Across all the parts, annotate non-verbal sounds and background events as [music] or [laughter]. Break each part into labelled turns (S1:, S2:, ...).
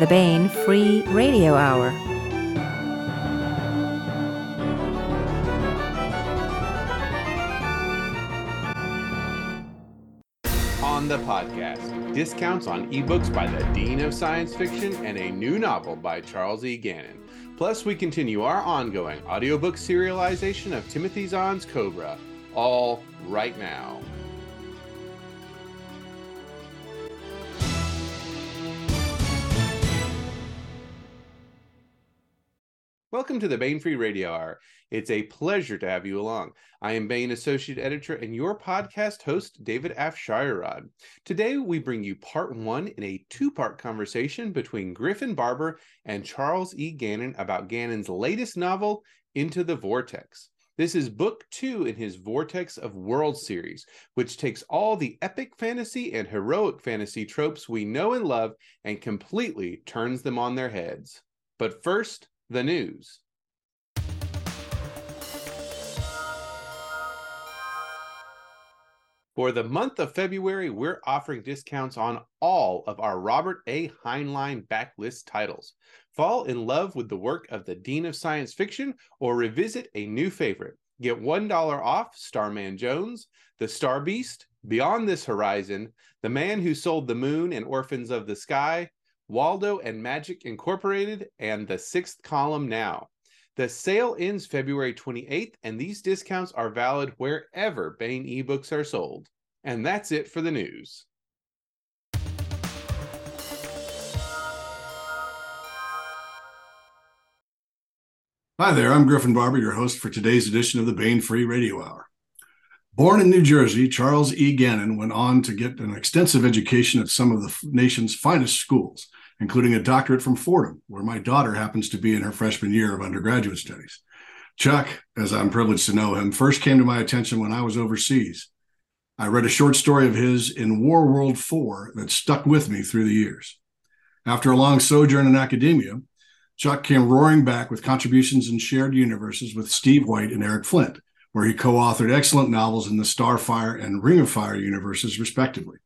S1: the Baen Free Radio Hour.
S2: On the podcast, discounts on ebooks by the Dean of Science Fiction and a new novel by Charles E. Gannon. Plus, we continue our ongoing audiobook serialization of Timothy Zahn's Cobra, all right now. Welcome to the Baen Free Radio Hour. It's a pleasure to have you along. I am Baen Associate Editor and your podcast host, David Afsharirad. Today, we bring you part one in a two part conversation between Griffin Barber and Charles E. Gannon about Gannon's latest novel, Into the Vortex. This is book two in his Vortex of World series, which takes all the epic fantasy and heroic fantasy tropes we know and love and completely turns them on their heads. But first, the news. For the month of February, we're offering discounts on all of our Robert A. Heinlein backlist titles. Fall in love with the work of the Dean of Science Fiction or revisit a new favorite. Get $1 off Starman Jones, The Star Beast, Beyond This Horizon, The Man Who Sold the Moon and Orphans of the Sky, Waldo and Magic Incorporated, and the sixth column now. The sale ends February 28th, and these discounts are valid wherever Baen ebooks are sold. And that's it for the news.
S3: Hi there, I'm Griffin Barber, your host for today's edition of the Baen Free Radio Hour. Born in New Jersey, Charles E. Gannon went on to get an extensive education at some of the nation's finest schools including a doctorate from Fordham, where my daughter happens to be in her freshman year of undergraduate studies. Chuck, as I'm privileged to know him, first came to my attention when I was overseas. I read a short story of his in War World 4 that stuck with me through the years. After a long sojourn in academia, Chuck came roaring back with contributions in shared universes with Steve White and Eric Flint, where he co authored excellent novels in the Starfire and Ring of Fire universes, respectively.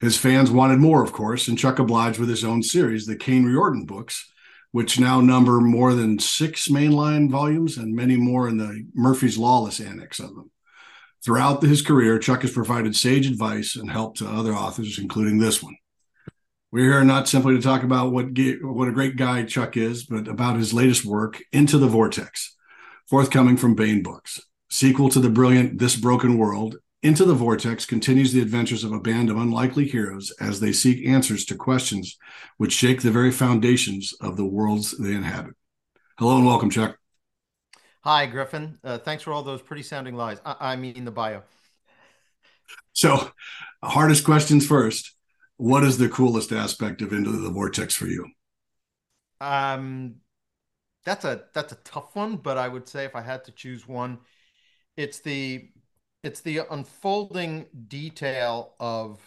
S3: His fans wanted more, of course, and Chuck obliged with his own series, the Caine Riordan books, which now number more than six mainline volumes and many more in the Murphy's Lawless annex of them. Throughout his career, Chuck has provided sage advice and help to other authors, including this one. We're here not simply to talk about what what a great guy Chuck is, but about his latest work, Into the Vortex, forthcoming from Baen Books, sequel to the brilliant This Broken World into the Vortex continues the adventures of a band of unlikely heroes as they seek answers to questions which shake the very foundations of the worlds they inhabit. Hello and welcome, Chuck.
S4: Hi, Griffin. Uh, thanks for all those pretty sounding lies. I, I mean, the bio.
S3: So, hardest questions first. What is the coolest aspect of Into the Vortex for you?
S4: Um, that's a that's a tough one, but I would say if I had to choose one, it's the it's the unfolding detail of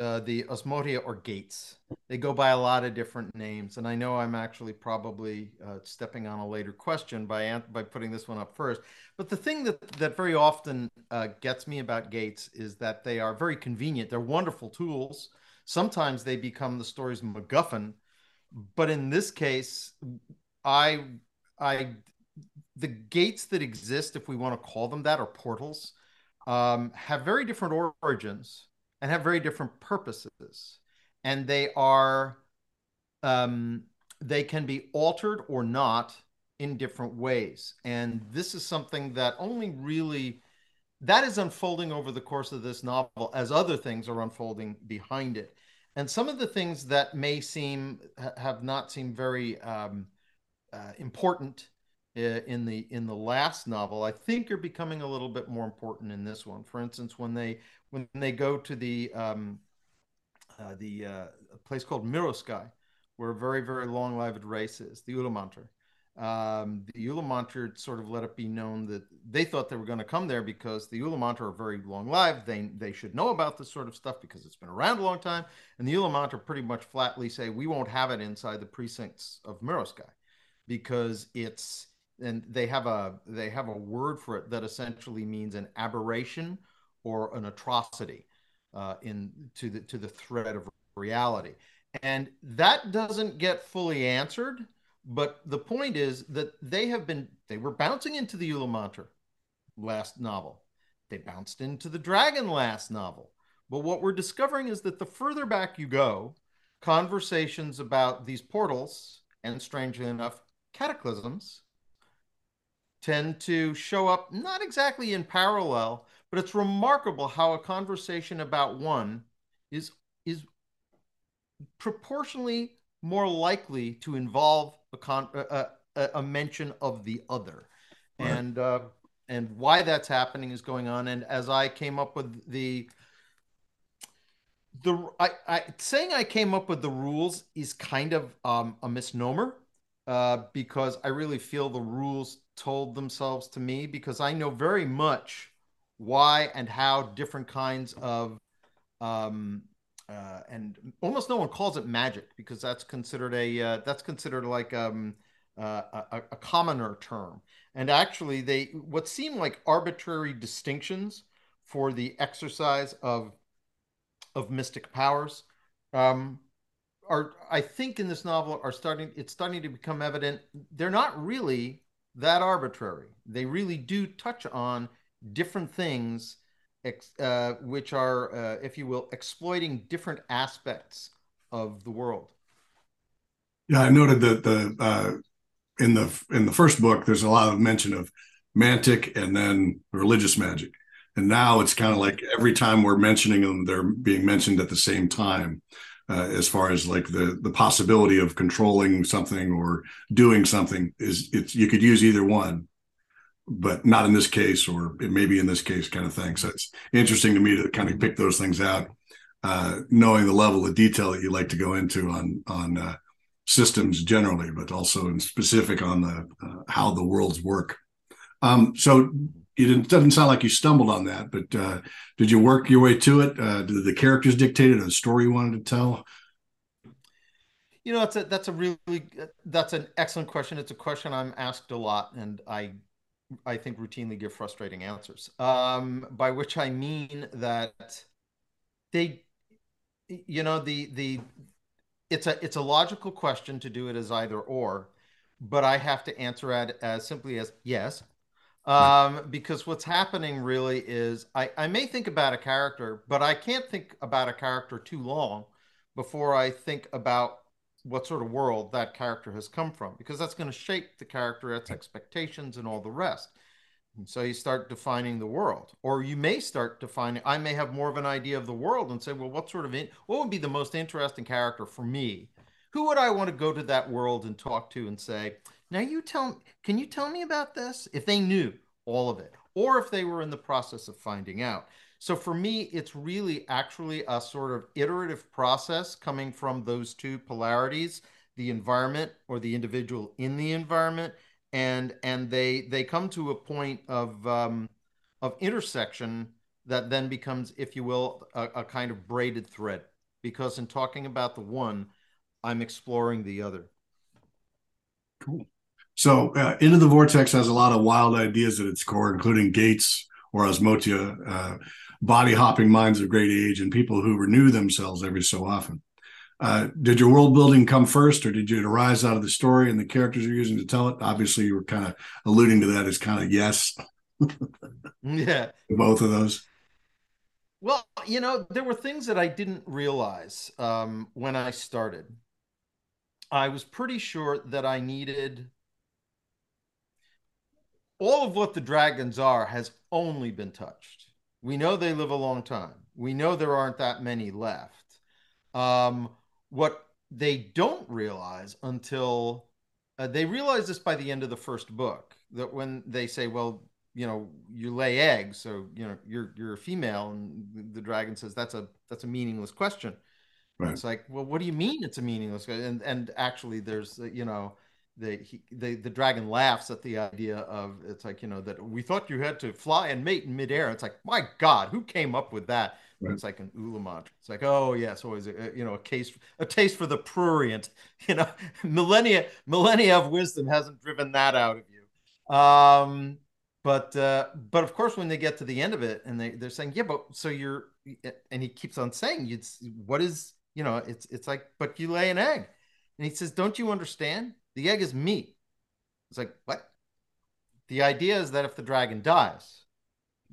S4: uh, the osmotia or gates. They go by a lot of different names, and I know I'm actually probably uh, stepping on a later question by by putting this one up first. But the thing that that very often uh, gets me about gates is that they are very convenient. They're wonderful tools. Sometimes they become the story's MacGuffin, but in this case, I I the gates that exist, if we want to call them that, or portals, um, have very different origins and have very different purposes, and they are um, they can be altered or not in different ways. And this is something that only really that is unfolding over the course of this novel as other things are unfolding behind it. And some of the things that may seem have not seemed very um, uh, important in the in the last novel i think are becoming a little bit more important in this one for instance when they when they go to the um uh, the uh, place called Mirosky, where a very very long lived race is the Ulamantar. Um, the Ulamantar sort of let it be known that they thought they were going to come there because the Ulamantar are very long lived. They they should know about this sort of stuff because it's been around a long time. And the Ulamantar pretty much flatly say we won't have it inside the precincts of Mirosky because it's and they have a they have a word for it that essentially means an aberration or an atrocity uh, in to the to the thread of reality. And that doesn't get fully answered. But the point is that they have been, they were bouncing into the Ulamantar last novel. They bounced into the Dragon last novel. But what we're discovering is that the further back you go, conversations about these portals and strangely enough, cataclysms tend to show up not exactly in parallel, but it's remarkable how a conversation about one is is proportionally more likely to involve a, con- a, a, a mention of the other, right. and uh, and why that's happening is going on. And as I came up with the the I, I saying I came up with the rules is kind of um, a misnomer uh, because I really feel the rules told themselves to me because I know very much why and how different kinds of um, uh, and almost no one calls it magic because that's considered a uh, that's considered like um, uh, a, a, commoner term. And actually, they what seem like arbitrary distinctions for the exercise of of mystic powers um, are, I think, in this novel are starting. It's starting to become evident they're not really that arbitrary. They really do touch on different things uh, which are, uh, if you will, exploiting different aspects of the world.
S3: Yeah, I noted that the uh, in the in the first book, there's a lot of mention of mantic and then religious magic, and now it's kind of like every time we're mentioning them, they're being mentioned at the same time. Uh, as far as like the the possibility of controlling something or doing something is it's you could use either one but not in this case, or it may be in this case, kind of thing. So it's interesting to me to kind of pick those things out, uh, knowing the level of detail that you like to go into on on uh, systems generally, but also in specific on the uh, how the worlds work. Um, so it doesn't sound like you stumbled on that, but uh, did you work your way to it? Uh, did the characters dictate it? A story you wanted to tell?
S4: You know, that's a that's a really that's an excellent question. It's a question I'm asked a lot, and I I think, routinely give frustrating answers. Um, by which I mean that they, you know, the the it's a it's a logical question to do it as either or, but I have to answer it as simply as yes, um, because what's happening really is I I may think about a character, but I can't think about a character too long before I think about what sort of world that character has come from because that's going to shape the character, its expectations, and all the rest. And so you start defining the world, or you may start defining. I may have more of an idea of the world and say, well, what sort of in, what would be the most interesting character for me? Who would I want to go to that world and talk to and say, now you tell, can you tell me about this? If they knew all of it, or if they were in the process of finding out. So for me, it's really actually a sort of iterative process coming from those two polarities, the environment or the individual in the environment, and and they they come to a point of um, of intersection that then becomes, if you will, a, a kind of braided thread. Because in talking about the one, I'm exploring the other.
S3: Cool. So, uh, Into the Vortex has a lot of wild ideas at its core, including gates or osmotia, uh, body hopping minds of great age and people who renew themselves every so often. Uh, did your world building come first, or did it arise out of the story and the characters you're using to tell it? Obviously, you were kind of alluding to that as kind of yes. [laughs]
S4: yeah.
S3: Both of those.
S4: Well, you know, there were things that I didn't realize um, when I started. I was pretty sure that I needed all of what the dragons are has only been touched. We know they live a long time. We know there aren't that many left. Um, what they don't realize until uh, they realize this by the end of the first book that when they say, well, you know, you lay eggs, so you know you're you're a female, and the dragon says that's a that's a meaningless question. Right. It's like, well, what do you mean it's a meaningless? And and actually, there's you know the, he, the the dragon laughs at the idea of it's like you know that we thought you had to fly and mate in midair. It's like my God, who came up with that? Right. It's like an ulamant. It's like oh yes, always a, you know a case a taste for the prurient. [laughs] You know, millennia millennia of wisdom hasn't driven that out of you. Um, but uh, but of course, when they get to the end of it, and they they're saying yeah, but so you're and he keeps on saying it's what is you know, it's it's like, but you lay an egg. And he says, Don't you understand? The egg is meat. It's like, what? The idea is that if the dragon dies,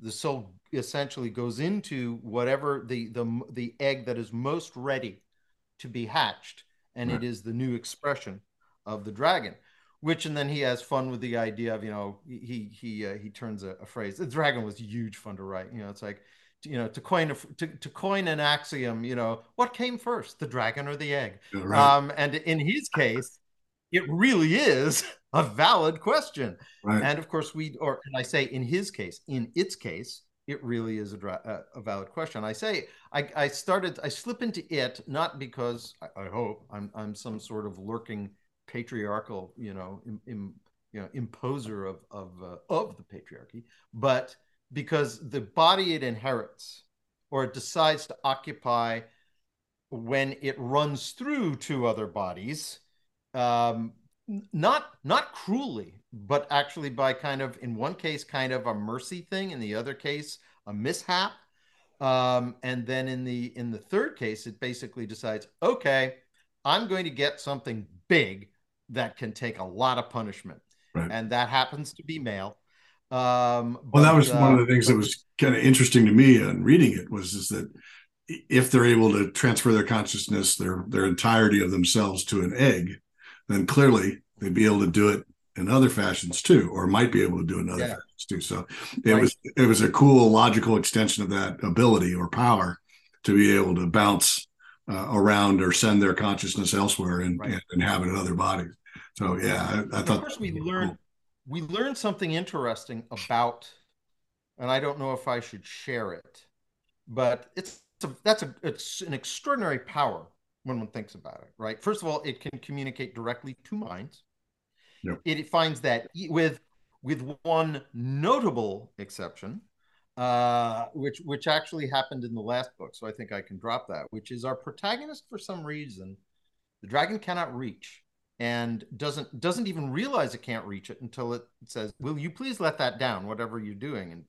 S4: the soul essentially goes into whatever the the the egg that is most ready to be hatched, and right. it is the new expression of the dragon. Which and then he has fun with the idea of you know he he uh, he turns a, a phrase. The dragon was huge fun to write. You know, it's like you know to coin a, to, to coin an axiom you know what came first the dragon or the egg right. um, and in his case it really is a valid question right. and of course we or and i say in his case in its case it really is a, a valid question i say I, I started i slip into it not because i, I hope i'm i'm some sort of lurking patriarchal you know Im, Im, you know imposer of of uh, of the patriarchy but because the body it inherits or it decides to occupy when it runs through two other bodies um, not not cruelly but actually by kind of in one case kind of a mercy thing in the other case a mishap. Um, and then in the in the third case it basically decides okay i'm going to get something big that can take a lot of punishment. Right. and that happens to be male
S3: um, well, that was uh, one of the things but, that was kind of interesting to me in reading it was is that if they're able to transfer their consciousness, their their entirety of themselves to an egg, then clearly they'd be able to do it in other fashions too, or might be able to do in other yeah. fashions too. So it right. was it was a cool logical extension of that ability or power to be able to bounce uh, around or send their consciousness elsewhere and, right. and inhabit other bodies. So yeah, I, I thought.
S4: Of course, we learned cool we learned something interesting about, and I don't know if I should share it, but it's a, that's a it's an extraordinary power when one thinks about it, right? First of all, it can communicate directly to minds. Yep. It finds that with with one notable exception, uh, which which actually happened in the last book, so I think I can drop that. Which is our protagonist for some reason, the dragon cannot reach and doesn't doesn't even realize it can't reach it until it says, "Will you please let that down, whatever you're doing?" And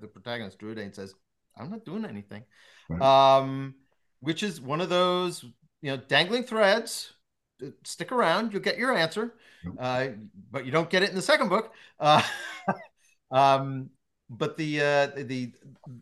S4: the protagonist Druid and says, "I'm not doing anything," right. um, which is one of those you know dangling threads. Uh, stick around, you'll get your answer, uh, but you don't get it in the second book. Uh, [laughs] um, but the, uh, the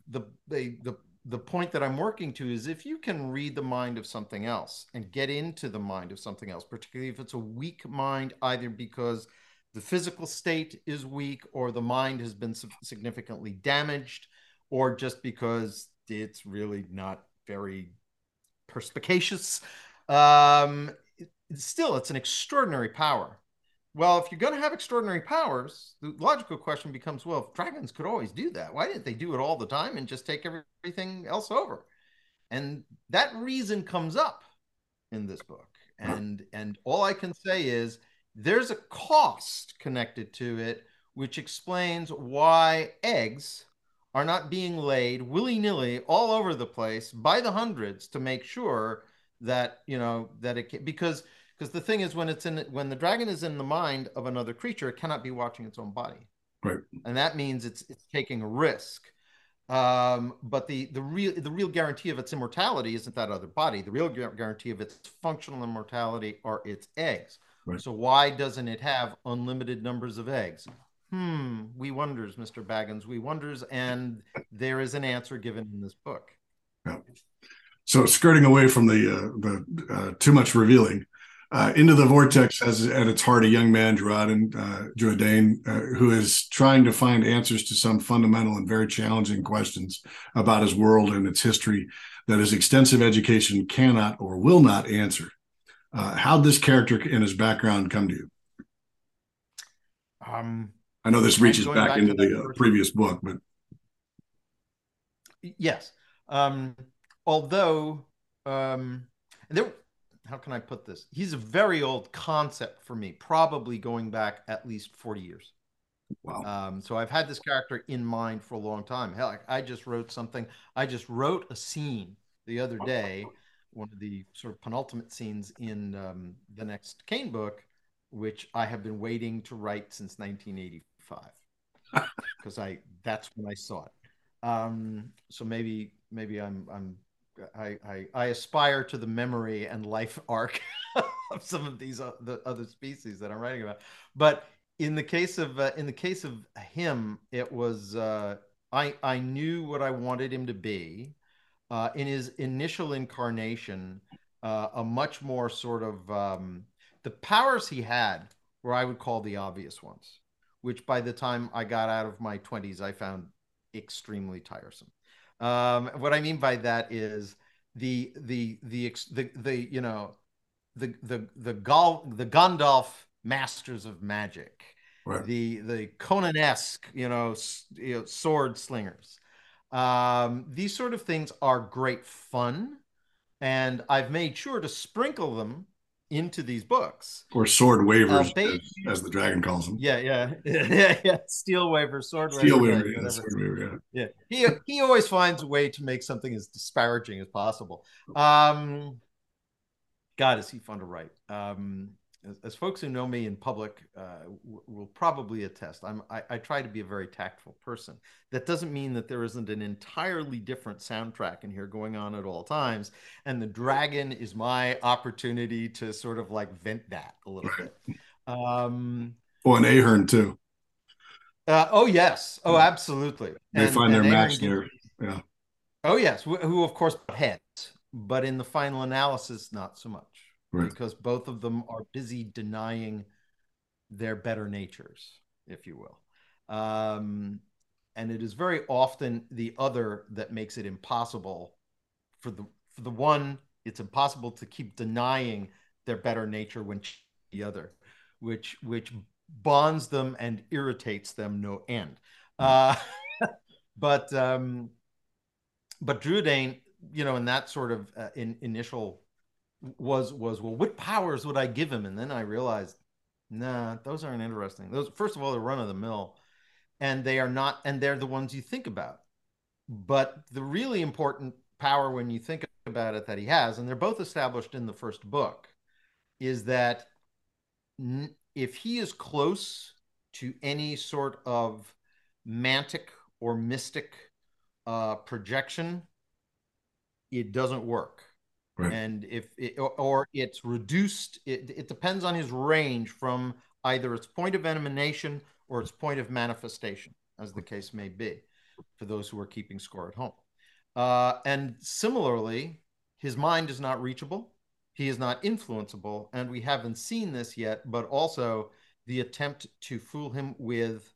S4: the the the the point that I'm working to is if you can read the mind of something else and get into the mind of something else, particularly if it's a weak mind, either because the physical state is weak or the mind has been significantly damaged, or just because it's really not very perspicacious. Um, still, it's an extraordinary power. Well, if you're going to have extraordinary powers, the logical question becomes well, if dragons could always do that, why didn't they do it all the time and just take everything else over? And that reason comes up in this book. And and all I can say is there's a cost connected to it which explains why eggs are not being laid willy-nilly all over the place by the hundreds to make sure that, you know, that it can, because because the thing is when it's in when the dragon is in the mind of another creature it cannot be watching its own body.
S3: Right.
S4: And that means it's it's taking a risk. Um, but the the real the real guarantee of its immortality isn't that other body. The real guarantee of its functional immortality are its eggs. Right. so why doesn't it have unlimited numbers of eggs hmm we wonders mr baggins we wonders and there is an answer given in this book
S3: yeah. so skirting away from the uh, the uh, too much revealing uh, into the vortex has at its heart a young man, Druadaen, uh, uh, who is trying to find answers to some fundamental and very challenging questions about his world and its history that his extensive education cannot or will not answer. Uh, how'd this character and his background come to you? Um, I know this reaches back, back, into the uh, previous book, but
S4: yes. Um, although um, there how can I put this? He's a very old concept for me, probably going back at least 40 years. Wow. Um, so I've had this character in mind for a long time. Hell, I just wrote something. I just wrote a scene the other day, one of the sort of penultimate scenes in um, the next Caine book, which I have been waiting to write since 1985, because [laughs] I that's when I saw it. Um, so maybe maybe I'm I'm I, I, I aspire to the memory and life arc [laughs] of some of these uh, the other species that I'm writing about. But in the case of uh, in the case of him, it was uh, I I knew what I wanted him to be. Uh, in his initial incarnation, uh, a much more sort of um, the powers he had were I would call the obvious ones, which by the time I got out of my twenties, I found extremely tiresome. Um, what I mean by that is the the the the, the you know the the the Gal, the Gandalf masters of magic, right. the the Conan-esque you know, you know sword slingers. Um, these sort of things are great fun, and I've made sure to sprinkle them into these books.
S3: Or sword wavers, uh, as, as, the dragon calls them.
S4: Yeah, yeah, [laughs] yeah, yeah. Steel waver, sword
S3: Steel
S4: waver.
S3: yeah, sword waver,
S4: yeah. yeah. He he always finds a way to make something as disparaging as possible. Um, God, is he fun to write? Um, as, as, folks who know me in public uh, will probably attest, I'm I, I, try to be a very tactful person. That doesn't mean that there isn't an entirely different soundtrack in here going on at all times. And the dragon is my opportunity to sort of like vent that a little bit. [laughs] Um,
S3: oh, and Ahearn too.
S4: Uh, oh yes, oh absolutely.
S3: They and, find their match there. Yeah.
S4: Oh yes, who, who of course heads, but in the final analysis, not so much right. because both of them are busy denying their better natures, if you will. Um, and it is very often the other that makes it impossible for the for the one. It's impossible to keep denying their better nature when the other, which which bonds them and irritates them no end. Hmm. Uh, [laughs] but um, but Druadaen, you know, in that sort of uh, in, initial was was well what powers would i give him? And then i realized nah those aren't interesting. Those first of all they're run of the mill and they are not and they're the ones you think about. But the really important power when you think about it that he has and they're both established in the first book is that if he is close to any sort of mantic or mystic uh, projection it doesn't work Right. And if it, or it's reduced, it, it depends on his range from either its point of emanation or its point of manifestation, as the case may be, for those who are keeping score at home. Uh, and similarly, his mind is not reachable, he is not influenceable, and we haven't seen this yet, but also the attempt to fool him with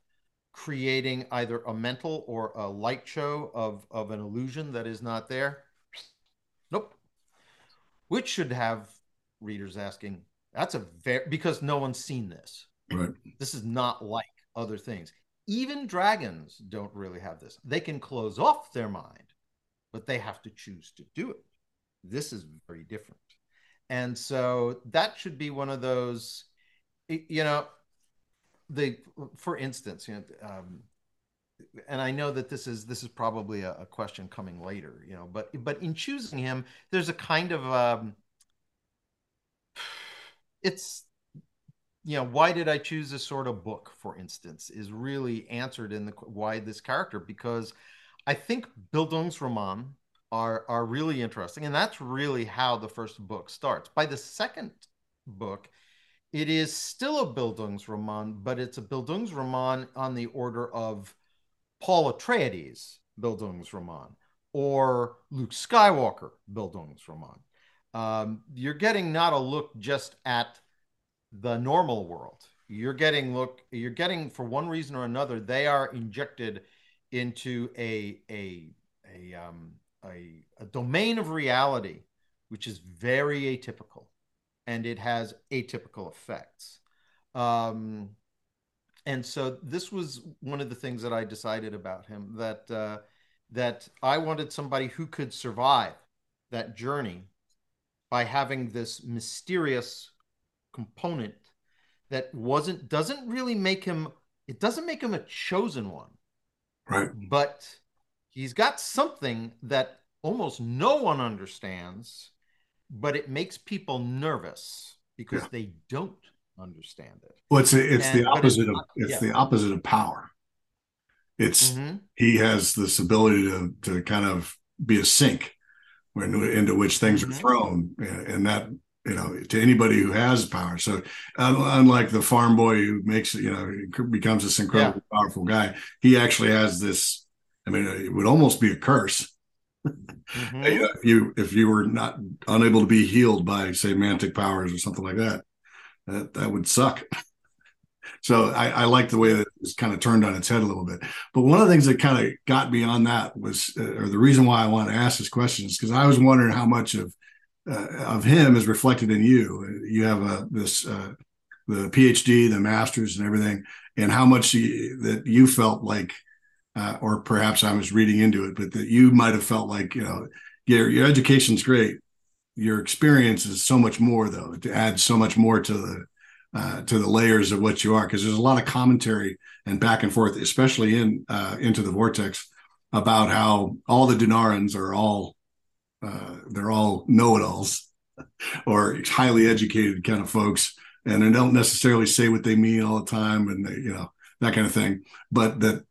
S4: creating either a mental or a light show of, of an illusion that is not there. Nope, which should have readers asking, that's a very, because no one's seen this.
S3: Right.
S4: This is not like other things. Even dragons don't really have this. They can close off their mind, but they have to choose to do it. This is very different. And so that should be one of those, you know, the, for instance, you know, um, and I know that this is this is probably a, a, question coming later, you know, but but in choosing him, there's a kind of um, it's you know why did I choose this sort of book, for instance, is really answered in the why this character because I think Bildungsroman are are really interesting, and that's really how the first book starts. By the second book, it is still a Bildungsroman, but it's a Bildungsroman on the order of Paul Atreides Bildungsroman or Luke Skywalker Bildungsroman. Um, you're getting not a look just at the normal world. You're getting look. You're getting for one reason or another. They are injected into a a a um, a, a domain of reality which is very atypical, and it has atypical effects. Um, and so this was one of the things that I decided about him that uh, that I wanted somebody who could survive that journey by having this mysterious component that wasn't doesn't really make him it doesn't make him a chosen one.
S3: Right.
S4: But he's got something that almost no one understands but it makes people nervous because yeah. they don't understand it.
S3: Well, it's a, it's and, the opposite it's of it's yeah. the opposite of power. It's mm-hmm. he has this ability to to kind of be a sink when, into which things are
S4: Mhm.
S3: thrown, and, and that you know to anybody who has power. So unlike the farm boy who makes you know becomes this incredibly powerful guy, he actually has this. I mean, it would almost be a curse [laughs]
S4: Mhm.
S3: if you if you were not unable to be healed by say mantic powers or something like that. That that would suck. [laughs] So I, I like the way that it's kind of turned on its head a little bit. But one of the things that kind of got me on that was, uh, or the reason why I want to ask this question is because I was wondering how much of uh, of him is reflected in you. You have a this uh, the PhD, the masters, and everything, and how much that you felt like, uh, or perhaps I was reading into it, but that you might have felt like you know your your education's great. Your experience is so much more, though. It adds so much more to the uh, to the layers of what you are because there's a lot of commentary and back and forth, especially in uh, into the vortex, about how all the Dunarrans are all uh, they're all know-it-alls [laughs] or highly educated kind of folks, and they don't necessarily say what they mean all the time, and they, you know that kind of thing. But that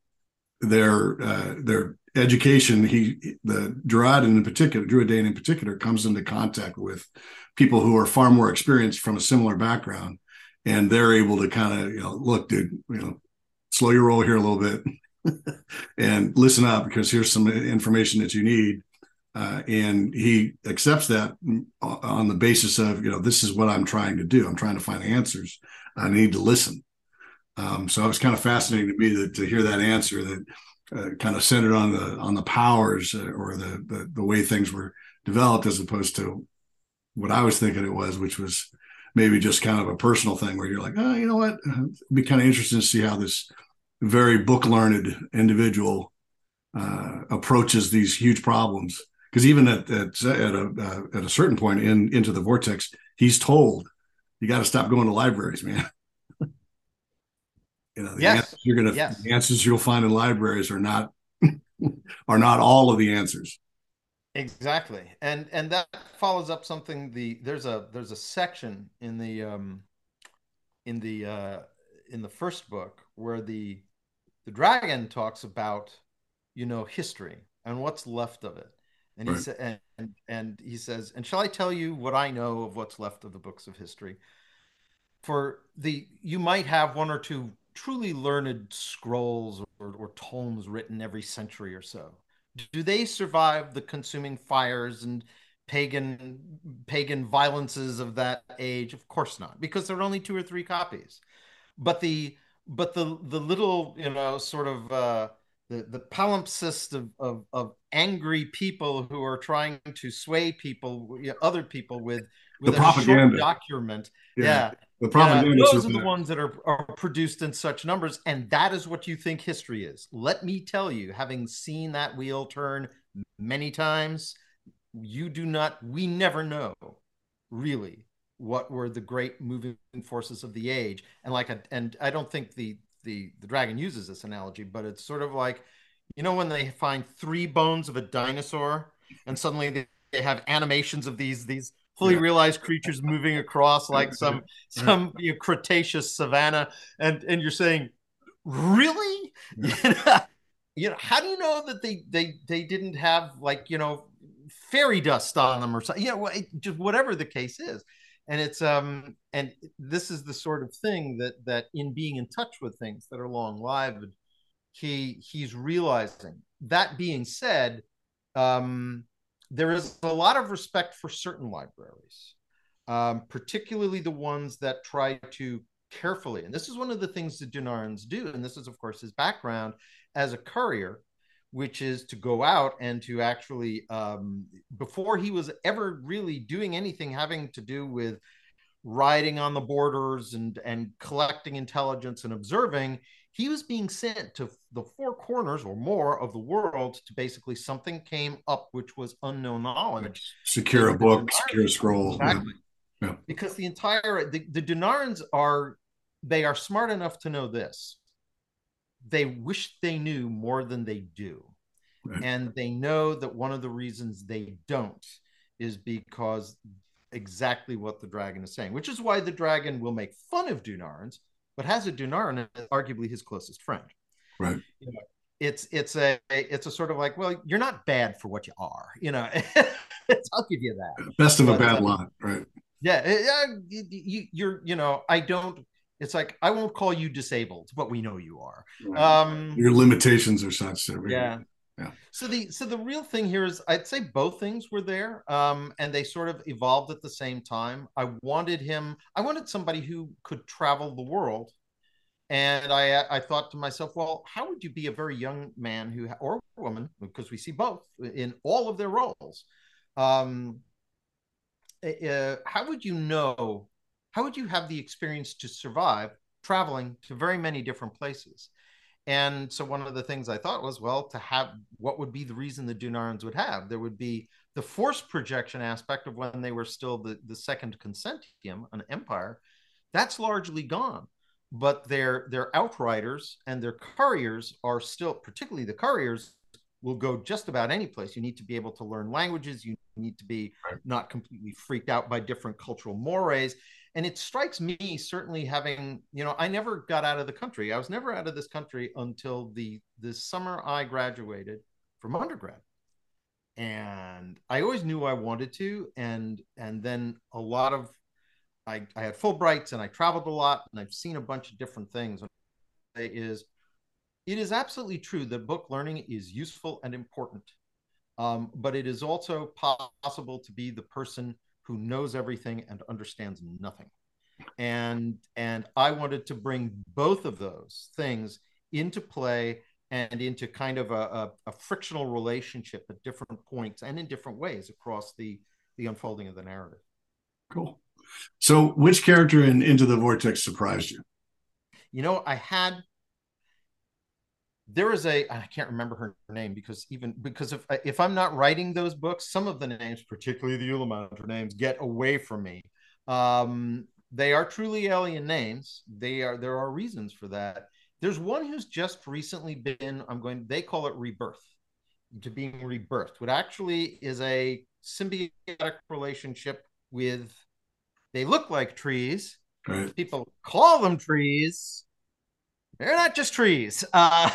S3: they're uh, their education, he the Druadaen in particular, Druadaen in particular, comes into contact with people who are far more experienced from a similar background. And they're able to kind of you know look dude you know slow your roll here a little bit [laughs] and listen up because here's some information that you need. Uh, and he accepts that on the basis of you know this is what i'm trying to do. I'm trying to find answers. I need to listen. Um, so it was kind of fascinating to me that, to hear that answer that uh, kind of centered on the on the powers uh, or the, the the way things were developed as opposed to what i was thinking it was which was maybe just kind of a personal thing where you're like, oh, you know what? [laughs] It'd be kind of interesting to see how this very book learned individual uh, approaches these huge problems. Because even at at, at a uh, at a certain point in into the vortex, he's told you got to stop going to libraries, man. [laughs] you know, the
S4: Yes.
S3: answers you're gonna
S4: Yes.
S3: the answers you'll find in libraries are not [laughs] are not all of the answers.
S4: Exactly. And and that follows up something the there's a there's a section in the um in the uh in the first book where the the dragon talks about you know history and what's left of it. And he
S3: Right.
S4: said and, and and he says, "And shall I tell you what I know of what's left of the books of history?" For the you might have one or two truly learned scrolls or, or tomes written every century or so? Do they survive the consuming fires and pagan pagan violences of that age? Of course not because there are only two or three copies. But the but the the little you know sort of uh the the palimpsest of, of of angry people who are trying to sway people you know, other people with with
S3: The
S4: a short
S3: propaganda.
S4: document yeah
S3: The
S4: yeah,
S3: propaganda
S4: those are the ones that are, are produced in such numbers, and that is what you think history is. Let me tell you, having seen that wheel turn many times, you do not, we never know really what were the great moving forces of the age. And like, a, and I don't think the the the dragon uses this analogy, but it's sort of like, you know, when they find three bones of a dinosaur, and suddenly they, they have animations of these these fully
S3: Yeah.
S4: realized creatures moving across like [laughs] some some you know, Cretaceous savanna, and and you're saying, really? [laughs] you know, how do you know that they they they didn't have like you know fairy dust on them or something? You know, it- just whatever the case is. And it's um and this is the sort of thing that that in being in touch with things that are long lived, he he's realizing. That being said, um, there is a lot of respect for certain libraries um, particularly the ones that try to carefully, and this is one of the things the Dunarrans do, and this is, of course, his background as a courier, which is to go out and to actually, um, before he was ever really doing anything having to do with riding on the borders and and collecting intelligence and observing he was being sent to the four corners or more of the world to basically something came up which was unknown knowledge
S3: secure a book, secure a scroll.
S4: Exactly.
S3: Yeah.
S4: Because the entire the, the Dunarrans are they are smart enough to know this. They wish they knew more than they do.
S3: Right.
S4: And they know that one of the reasons they don't is because exactly what the dragon is saying, which is why the dragon will make fun of Dunarrans, but has a Dunarran as arguably his closest friend.
S3: Right.
S4: You know, it's it's a it's a sort of like well you're not bad for what you are you know. [laughs] I'll give you that.
S3: Best of
S4: But,
S3: a bad
S4: uh,
S3: lot right.
S4: Yeah yeah you, you, you're you know i don't it's like i won't call you disabled but we know you are. Um
S3: your limitations are such that
S4: yeah
S3: Yeah.
S4: so the so the real thing here is i'd say both things were there um and they sort of evolved at the same time i wanted him i wanted somebody who could travel the world and i i thought to myself well how would you be a very young man who or woman because we see both in all of their roles um uh, how would you know how would you have the experience to survive traveling to very many different places and so one of the things I thought was, well, to have what would be the reason the Dunarrans would have? There would be the force projection aspect of when they were still the, the second consentium, an empire, that's largely gone. But their their outriders and their couriers are still, particularly the couriers, will go just about any place. You need to be able to learn languages. You need to be
S3: Right.
S4: not completely freaked out by different cultural mores. And it strikes me certainly having you know i never got out of the country. I was never out of this country until the the summer i graduated from undergrad. And i always knew i wanted to. And and then a lot of i i had fulbrights and i traveled a lot and i've seen a bunch of different things. It is it is absolutely true that book learning is useful and important um, but it is also possible to be the person who knows everything and understands nothing. And and i wanted to bring both of those things into play and into kind of a, a, a frictional relationship at different points and in different ways across the the unfolding of the narrative.
S3: Cool. So which character in into the vortex surprised you?
S4: You know i had there is a i can't remember her name because even because if if i'm not writing those books some of the names particularly the Ulamanta names get away from me. Um they are truly alien names. They are there are reasons for that. There's one who's just recently been i'm going they call it rebirth to being rebirthed what actually is a symbiotic relationship with they look like trees.
S3: Right.
S4: People call them trees they're not just trees. [laughs] Uh,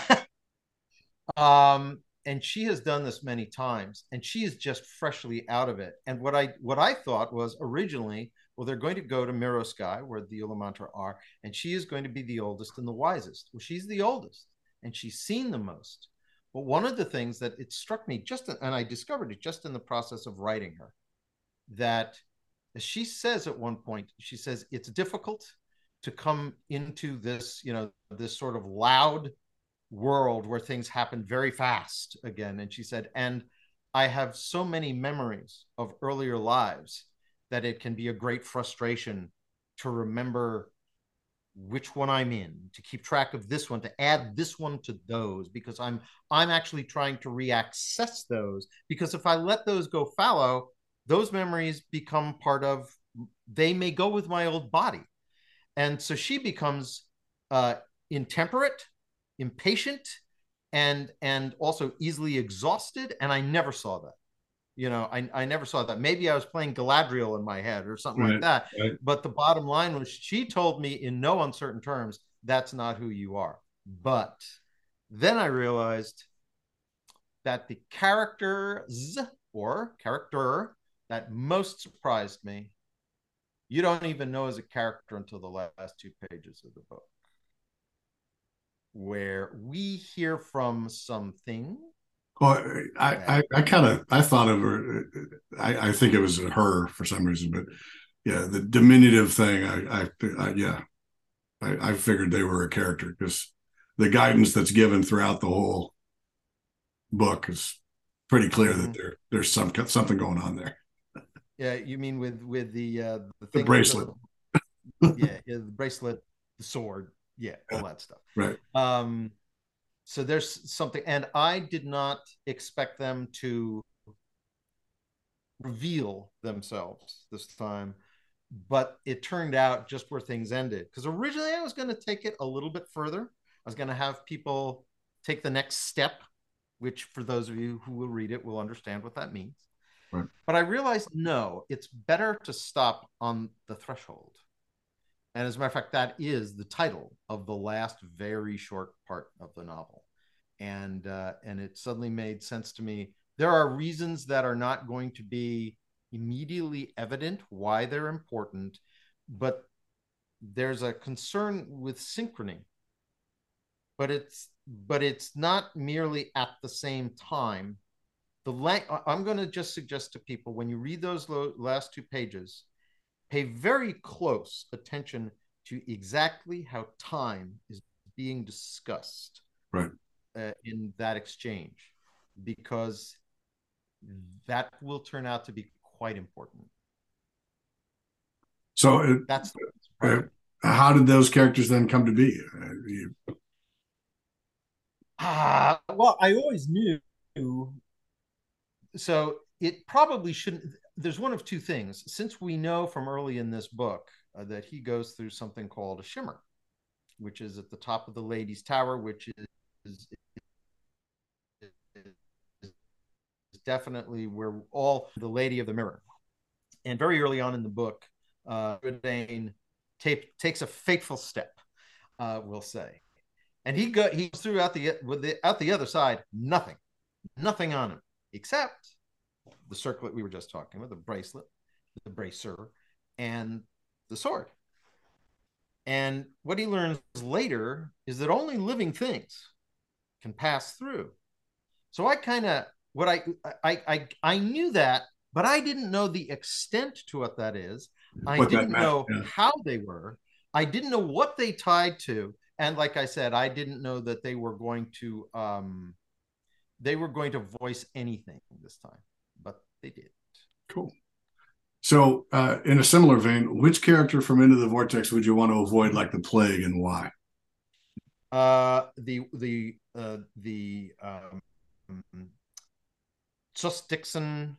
S4: um and she has done this many times and she is just freshly out of it. And what i what i thought was originally well they're going to go to Mirosky where the Ulamanta are and she is going to be the oldest and the wisest. Well she's the oldest and she's seen the most. But one of the things that it struck me just and i discovered it just in the process of writing her that she says at one point she says it's difficult to come into this you know this sort of loud world where things happen very fast again. And she said and i have so many memories of earlier lives that it can be a great frustration to remember which one i'm in to keep track of this one to add this one to those because i'm i'm actually trying to reaccess those. Because if i let those go fallow those memories become part of they may go with my old body and so she becomes uh, intemperate impatient and and also easily exhausted. And i never saw that. You know i, I never saw that. Maybe i was playing galadriel in my head or something
S3: Right,
S4: like that.
S3: right.
S4: but the bottom line was she told me in no uncertain terms that's not who you are. But then i realized that the characters or character that most surprised me you don't even know as a character until the last two pages of the book where we hear from something
S3: Well, I, I, I kind of, I thought of her. I, I think it was her for some reason, but yeah, the diminutive thing. I, I, I yeah, I, I figured they were a character because the guidance that's given throughout the whole book is pretty clear that
S4: Mhm.
S3: there, there's some something going on there.
S4: Yeah you mean with with the uh the,
S3: The bracelet, [laughs]
S4: yeah, yeah the bracelet the sword yeah all that stuff.
S3: Right?
S4: um so there's something and i did not expect them to reveal themselves this time but it turned out just where things ended because originally i was going to take it a little bit further. I was going to have people take the next step which for those of you who will read it will understand what that means
S3: Right.
S4: but i realized no it's better to stop on the threshold and as a matter of fact, that is the title of the last very short part of the novel. and uh, and it suddenly made sense to me. There are reasons that are not going to be immediately evident why they're important, but there's a concern with synchrony. But it's but it's not merely at the same time. The lang- I'm going to just suggest to people when you read those lo- last two pages, pay very close attention to exactly how time is being discussed
S3: right.
S4: uh, in that exchange because that will turn out to be quite important.
S3: So it,
S4: that's
S3: uh, how did those characters then come to be? Uh, you...
S4: uh, well i always knew so it probably shouldn't there's one of two things. Since we know from early in this book uh, that he goes through something called a shimmer which is at the top of the ladies tower which is, is, definitely where all the lady of the mirror. And very early on in the book uh Dane tape, takes a fateful step uh we'll say. And he go he goes through out the with the out the other side nothing nothing on him except the circlet we were just talking about, the bracelet, the bracer, and the sword. And what he learns later is that only living things can pass through. So I kind of what I, I I I knew that, but I didn't know the extent to what that is. I
S3: What
S4: didn't
S3: meant,
S4: know
S3: yeah.
S4: how they were. I didn't know what they tied to. And like I said, I didn't know that they were going to um they were going to voice anything this time, but they did.
S3: cool so uh, in a similar vein which character from into the vortex would you want to avoid like the plague and why
S4: Uh, the the uh, the um, Sus Dixon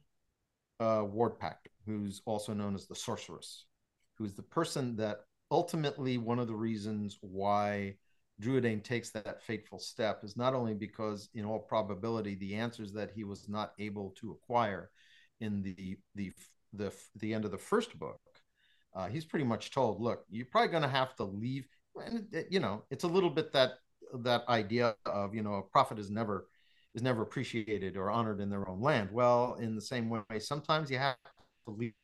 S4: uh, Ward Pack, who's also known as the Sorceress, who's the person that ultimately one of the reasons why Druadaen takes that fateful step is not only because, in all probability, the answers that he was not able to acquire in the the the the end of the first book, uh, he's pretty much told, look, you're probably going to have to leave. And it- you know, it's a little bit that that idea of you know a prophet is never is never appreciated or honored in their own land. Well, in the same way, sometimes you have to leave,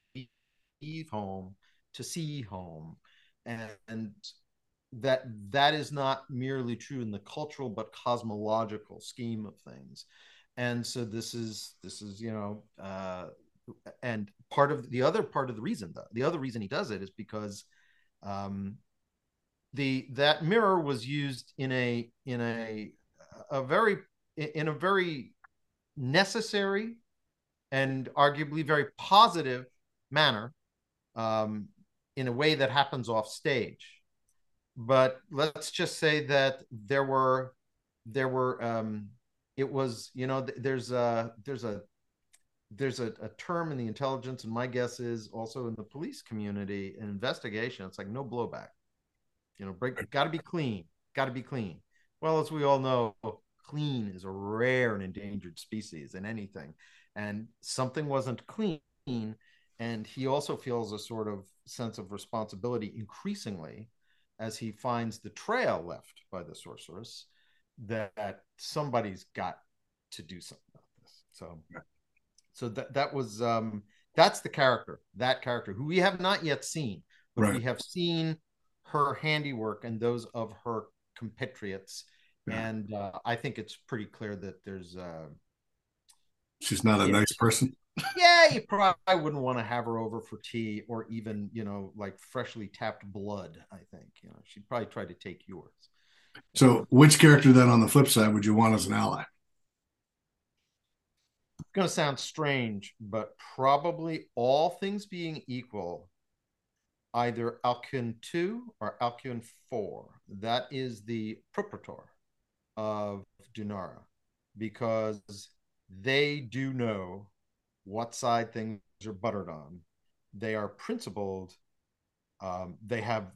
S4: leave home to see home, and, and that that is not merely true in the cultural but cosmological scheme of things. And so this is this is you know uh, and part of the other part of the reason though the other reason he does it is because um, the that mirror was used in a in a a very in a very necessary and arguably very positive manner um, in a way that happens off stage but let's just say that there were there were um, it was you know th- there's a there's a there's a, a term in the intelligence and my guess is also in the police community an investigation it's like no blowback. You know break got to be clean got to be clean. Well as we all know clean is a rare and endangered species in anything and something wasn't clean and he also feels a sort of sense of responsibility increasingly as he finds the trail left by the sorceress that somebody's got to do something about this. So so that that was um that's the character that character who we have not yet seen but
S3: Right.
S4: we have seen her handiwork and those of her compatriots.
S3: Yeah.
S4: and uh, i think it's pretty clear that there's uh
S3: she's not a nice person
S4: yeah you probably wouldn't want to have her over for tea or even you know like freshly tapped blood i think you know she'd probably try to take yours
S3: so which character then on the flip side would you want as an ally
S4: it's going to sound strange, but probably all things being equal, either Alcuin 2 or Alcuin 4. That is the propraetor of Dunarra, because they do know what side things are buttered on. They are principled. Um, they have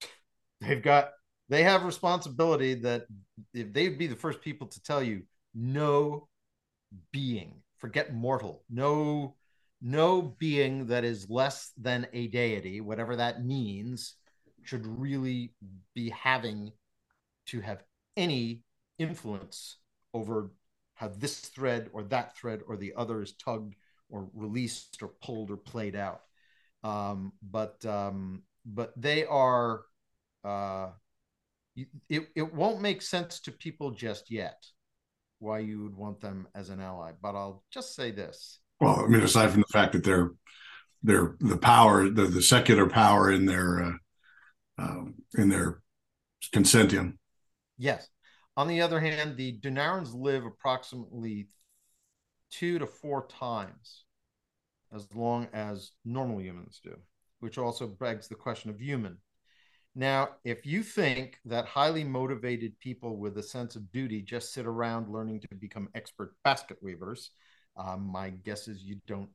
S4: [laughs] they've got they have responsibility that if they'd be the first people to tell you no being forget mortal no no being that is less than a deity whatever that means should really be having to have any influence over how this thread or that thread or the other is tugged or released or pulled or played out. Um, but um, but they are uh, it, it won't make sense to people just yet why you would want them as an ally. But I'll just say this.
S3: Well, I mean, aside from the fact that they're they're the power, the the secular power in their uh, um, in their consentium.
S4: Yes. On the other hand, the Dunarrans live approximately two to four times as long as normal humans do, which also begs the question of human. Now, if you think that highly motivated people with a sense of duty just sit around learning to become expert basket weavers, um, my guess is you don't.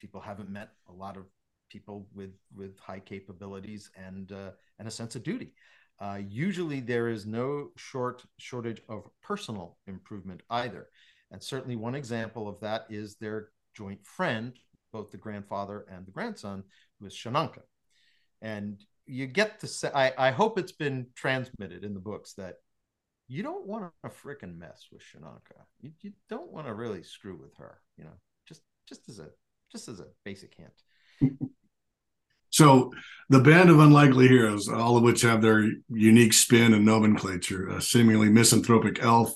S4: People haven't met a lot of people with with high capabilities and uh, and a sense of duty. Uh, usually, there is no short shortage of personal improvement either, and certainly one example of that is their joint friend, both the grandfather and the grandson, who is Shananka. And you get to say, I, I hope it's been transmitted in the books that you don't want to freaking mess with Shananka. You, you don't want to really screw with her, you know, just just as a just as a basic hint.
S3: So the band of unlikely heroes, all of which have their unique spin and nomenclature, a seemingly misanthropic elf,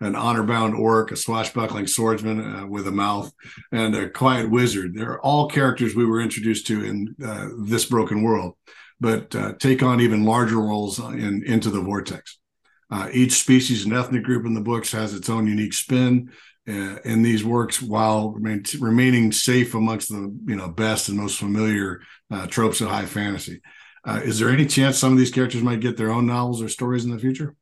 S3: an honor-bound orc, a swashbuckling swordsman uh, with a mouth, and a quiet wizard. They're all characters we were introduced to in uh, this broken world, but uh, take on even larger roles in Into the Vortex. Uh, each species and ethnic group in the books has its own unique spin uh, in these works, while remain, remaining safe amongst the you know best and most familiar uh, tropes of high fantasy. is there any chance some of these characters might get their own novels or stories in the future?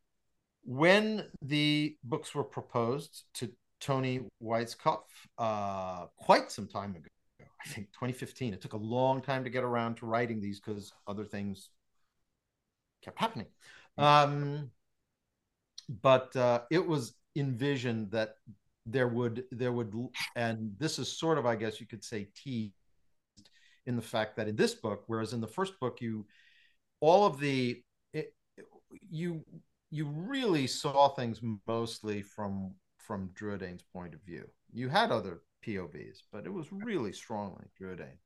S4: when the books were proposed to Toni Weisskopf uh, quite some time ago, I think 2015, it took a long time to get around to writing these because other things kept happening. Um, but uh, it was envisioned that there would there would and this is sort of I guess you could say teased in the fact that in this book, whereas in the first book you all of the it, you you really saw things mostly from from Druadaen's point of view. You had other POVs, but it was really strongly Druedane.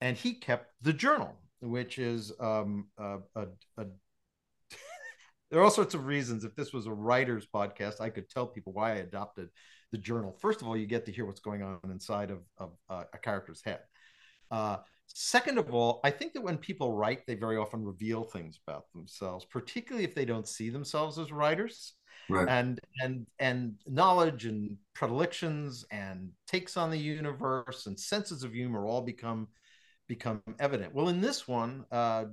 S4: And he kept the journal, which is um, a, a, a there are all sorts of reasons. If this was a writer's podcast, I could tell people why I adopted the journal. First of all, you get to hear what's going on inside of, of uh, a character's head. Uh, Second of all, I think that when people write, they very often reveal things about themselves, particularly if they don't see themselves as writers. Right. And and and knowledge and predilections and takes on the universe and senses of humor all become become evident. Well, in this one, uh,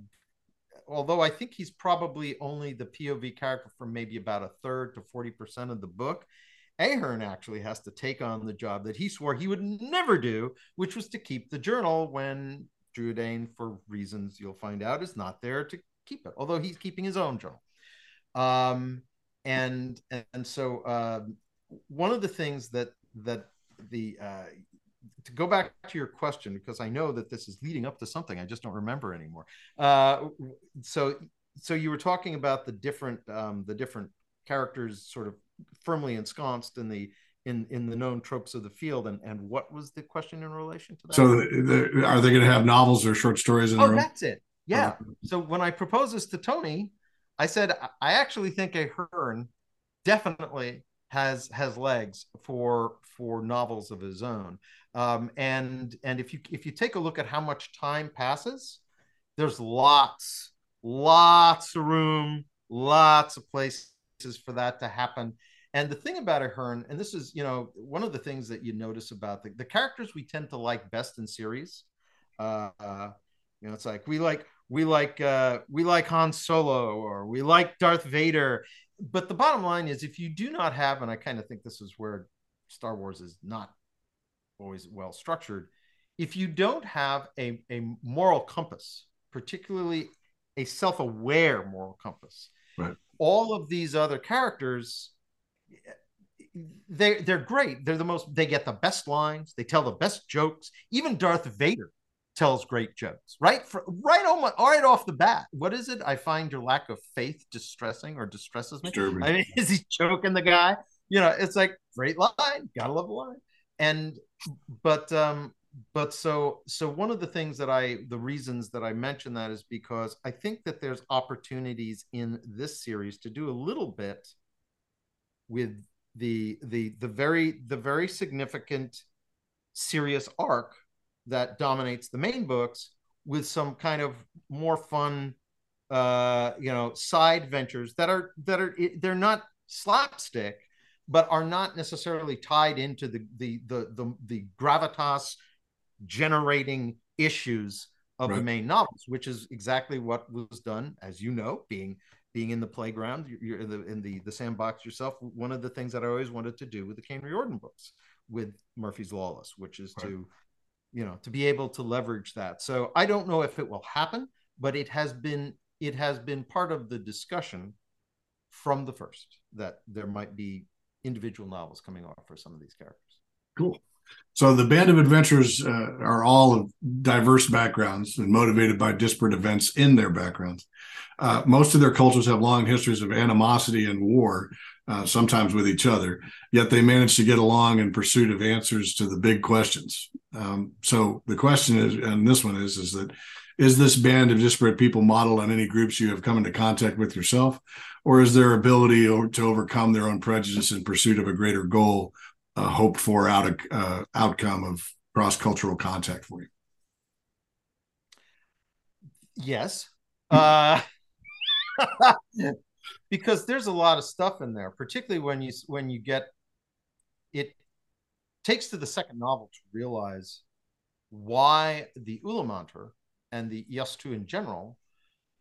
S4: although I think he's probably only the POV character for maybe about a third to forty percent of the book, Ahearn actually has to take on the job that he swore he would never do, which was to keep the journal when Druadaen, for reasons you'll find out, is not there to keep it, although he's keeping his own journal. Um, and and so uh, one of the things that that the uh, to go back to your question because I know that this is leading up to something I just don't remember anymore. Uh, so so you were talking about the different um, the different characters sort of firmly ensconced in the in in the known tropes of the field and and what was the question in relation to that?
S3: So the, the, are they going to have novels or short stories in
S4: oh that's it. Yeah. So when i proposed this to Toni i said i actually think a Ahearn definitely has has legs for for novels of his own um, and and if you if you take a look at how much time passes there's lots lots of room lots of places for that to happen and the thing about Ahearn, and this is, you know, one of the things that you notice about the, the characters we tend to like best in series. Uh, uh, you know, it's like we like we like uh, we like Han Solo or we like Darth Vader. But the bottom line is, if you do not have, and I kind of think this is where Star Wars is not always well structured. If you don't have a, a moral compass, particularly a self-aware moral compass, right. all of these other characters they they're great. They're the most. They get the best lines. They tell the best jokes. Even Darth Vader tells great jokes, right? For, right on my, right off the bat. What is it? I find your lack of faith distressing or distresses me.
S3: Disturbing.
S4: I mean, [laughs] is he choking the guy? You know, it's like great line, gotta love the line. And but um, but so so one of the things that I the reasons that I mention that is because I think that there's opportunities in this series to do a little bit with the the the very the very significant serious arc that dominates the main books with some kind of more fun uh you know side ventures that are that are they're not slapstick but are not necessarily tied into the the the the, the gravitas generating issues of right. the main novels which is exactly what was done as you know being being in the playground you're in the in the the sandbox yourself one of the things that i always wanted to do with the Caine Riordan books with murphy's lawless which is right. to you know to be able to leverage that so i don't know if it will happen but it has been it has been part of the discussion from the first that there might be individual novels coming off for some of these characters.
S3: Cool. So the band of adventurers uh, are all of diverse backgrounds and motivated by disparate events in their backgrounds. Uh, most of their cultures have long histories of animosity and war uh, sometimes with each other, yet they manage to get along in pursuit of answers to the big questions. Um, so the question is, and this one is, is that is this band of disparate people modeled on any groups you have come into contact with yourself, or is their ability to overcome their own prejudice in pursuit of a greater goal, uh, hoped for out, uh, outcome of cross cultural contact for you?
S4: Yes. Uh, [laughs] because there's a lot of stuff in there, particularly when you when you get it takes to the second novel to realize why the Ulaanbaatar and the Yastu in general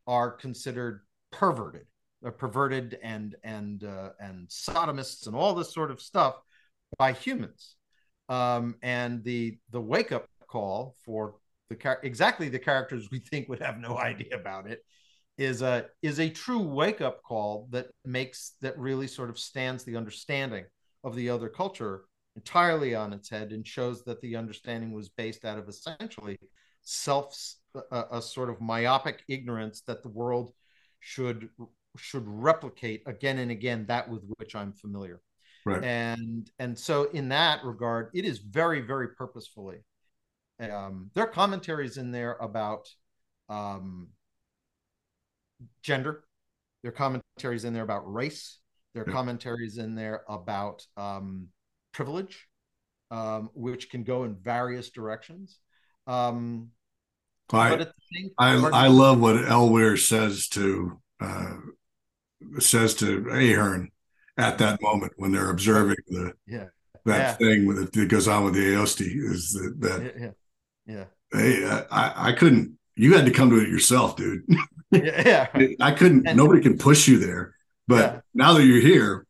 S4: are considered perverted, uh, perverted and and uh, and sodomists and all this sort of stuff by humans. Um, and the the wake up call for the exactly the characters we think would have no [laughs] idea about it is a is a true wake up call that makes that really sort of stands the understanding of the other culture entirely on its head and shows that the understanding was based out of essentially self a, a sort of myopic ignorance that the world should should replicate again and again that with which I'm familiar. Right. And and so in that regard, it is very very purposefully. Um, there are commentaries in there about um, gender. There are commentaries in there about race. There are yeah. commentaries in there about um, privilege, um, which can go in various directions. Um,
S3: I, I, I love what Elweyr says to uh, says to Ahearn at that moment when they're observing the
S4: yeah
S3: that
S4: yeah.
S3: thing with that goes on with the Aosti is that, that
S4: yeah yeah,
S3: yeah. hey I, I couldn't you had to come to it yourself dude [laughs]
S4: yeah, [laughs]
S3: I couldn't. And, nobody can push you there. But yeah. now that you're here,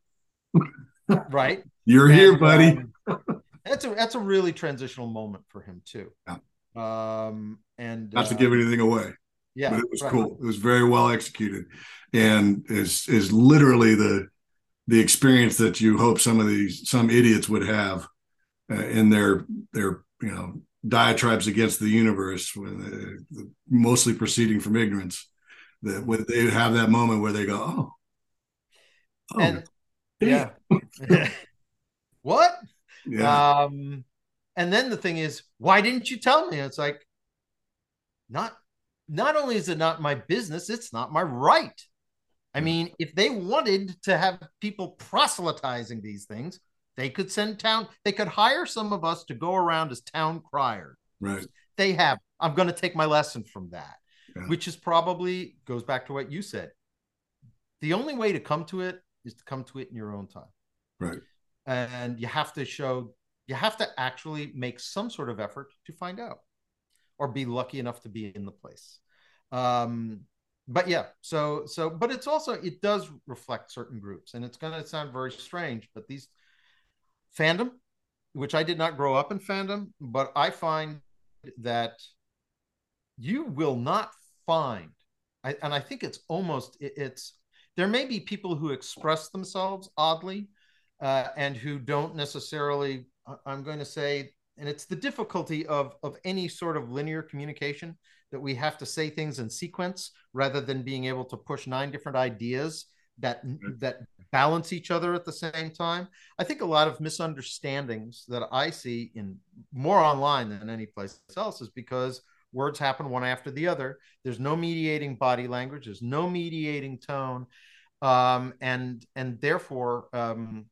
S3: [laughs]
S4: right?
S3: You're and, here, buddy.
S4: Um, that's a that's a really transitional moment for him too.
S3: Yeah.
S4: Um, and
S3: not to give uh, anything away.
S4: Yeah,
S3: but it was right. cool. It was very well executed, and is is literally the the experience that you hope some of these some idiots would have uh, in their their you know diatribes against the universe, when, uh, mostly proceeding from ignorance that when they have that moment where they go, oh,
S4: oh and, yeah, [laughs] what? [laughs]
S3: Yeah.
S4: Um, and then the thing is, why didn't you tell me? It's like, not, not only is it not my business, it's not my right. I mean, if they wanted to have people proselytizing these things, they could send town, they could hire some of us to go around as town criers.
S3: Right.
S4: They have. I'm going to take my lesson from that yeah. which is probably goes back to what you said. The only way to come to it is to come to it in your own time.
S3: Right.
S4: And you have to show, you have to actually make some sort of effort to find out or be lucky enough to be in the place. Um, but yeah, so, so, but it's also, it does reflect certain groups and it's going to sound very strange, but these fandom, which I did not grow up in fandom, but I find that you will not find, I, and I think it's almost it, it's there may be people who express themselves oddly uh, and who don't necessarily. I'm going to say and it's the difficulty of of any sort of linear communication that we have to say things in sequence rather than being able to push nine different ideas that that balance each other at the same time. I think a lot of misunderstandings that I see in more online than any place else is because words happen one after the other. There's no mediating body language. There's no mediating tone, um, and and therefore, um,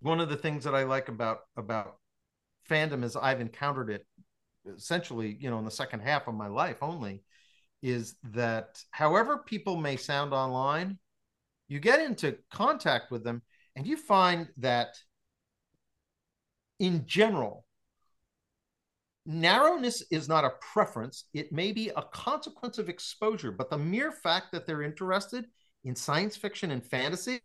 S4: one of the things that I like about about fandom is I've encountered it essentially, you know, in the second half of my life only, is that however people may sound online, you get into contact with them and you find that in general, narrowness is not a preference. It may be a consequence of exposure, but the mere fact that they're interested in science fiction and fantasy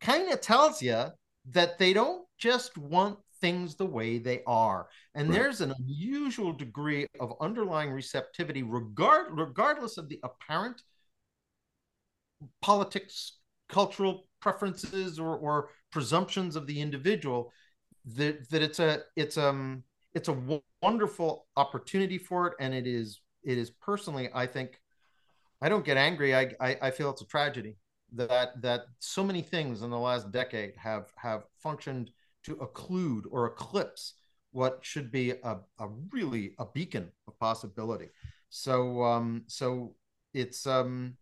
S4: kind of tells you that they don't just want things the way they are. And right. there's an unusual degree of underlying receptivity, regard, regardless of the apparent politics, cultural preferences, or, or presumptions of the individual. That, that it's a it's um it's a wonderful opportunity for it, and it is it is personally I think I don't get angry. I, I, I feel it's a tragedy that that so many things in the last decade have have functioned to occlude or eclipse what should be a, a really a beacon of possibility. So um, so it's um,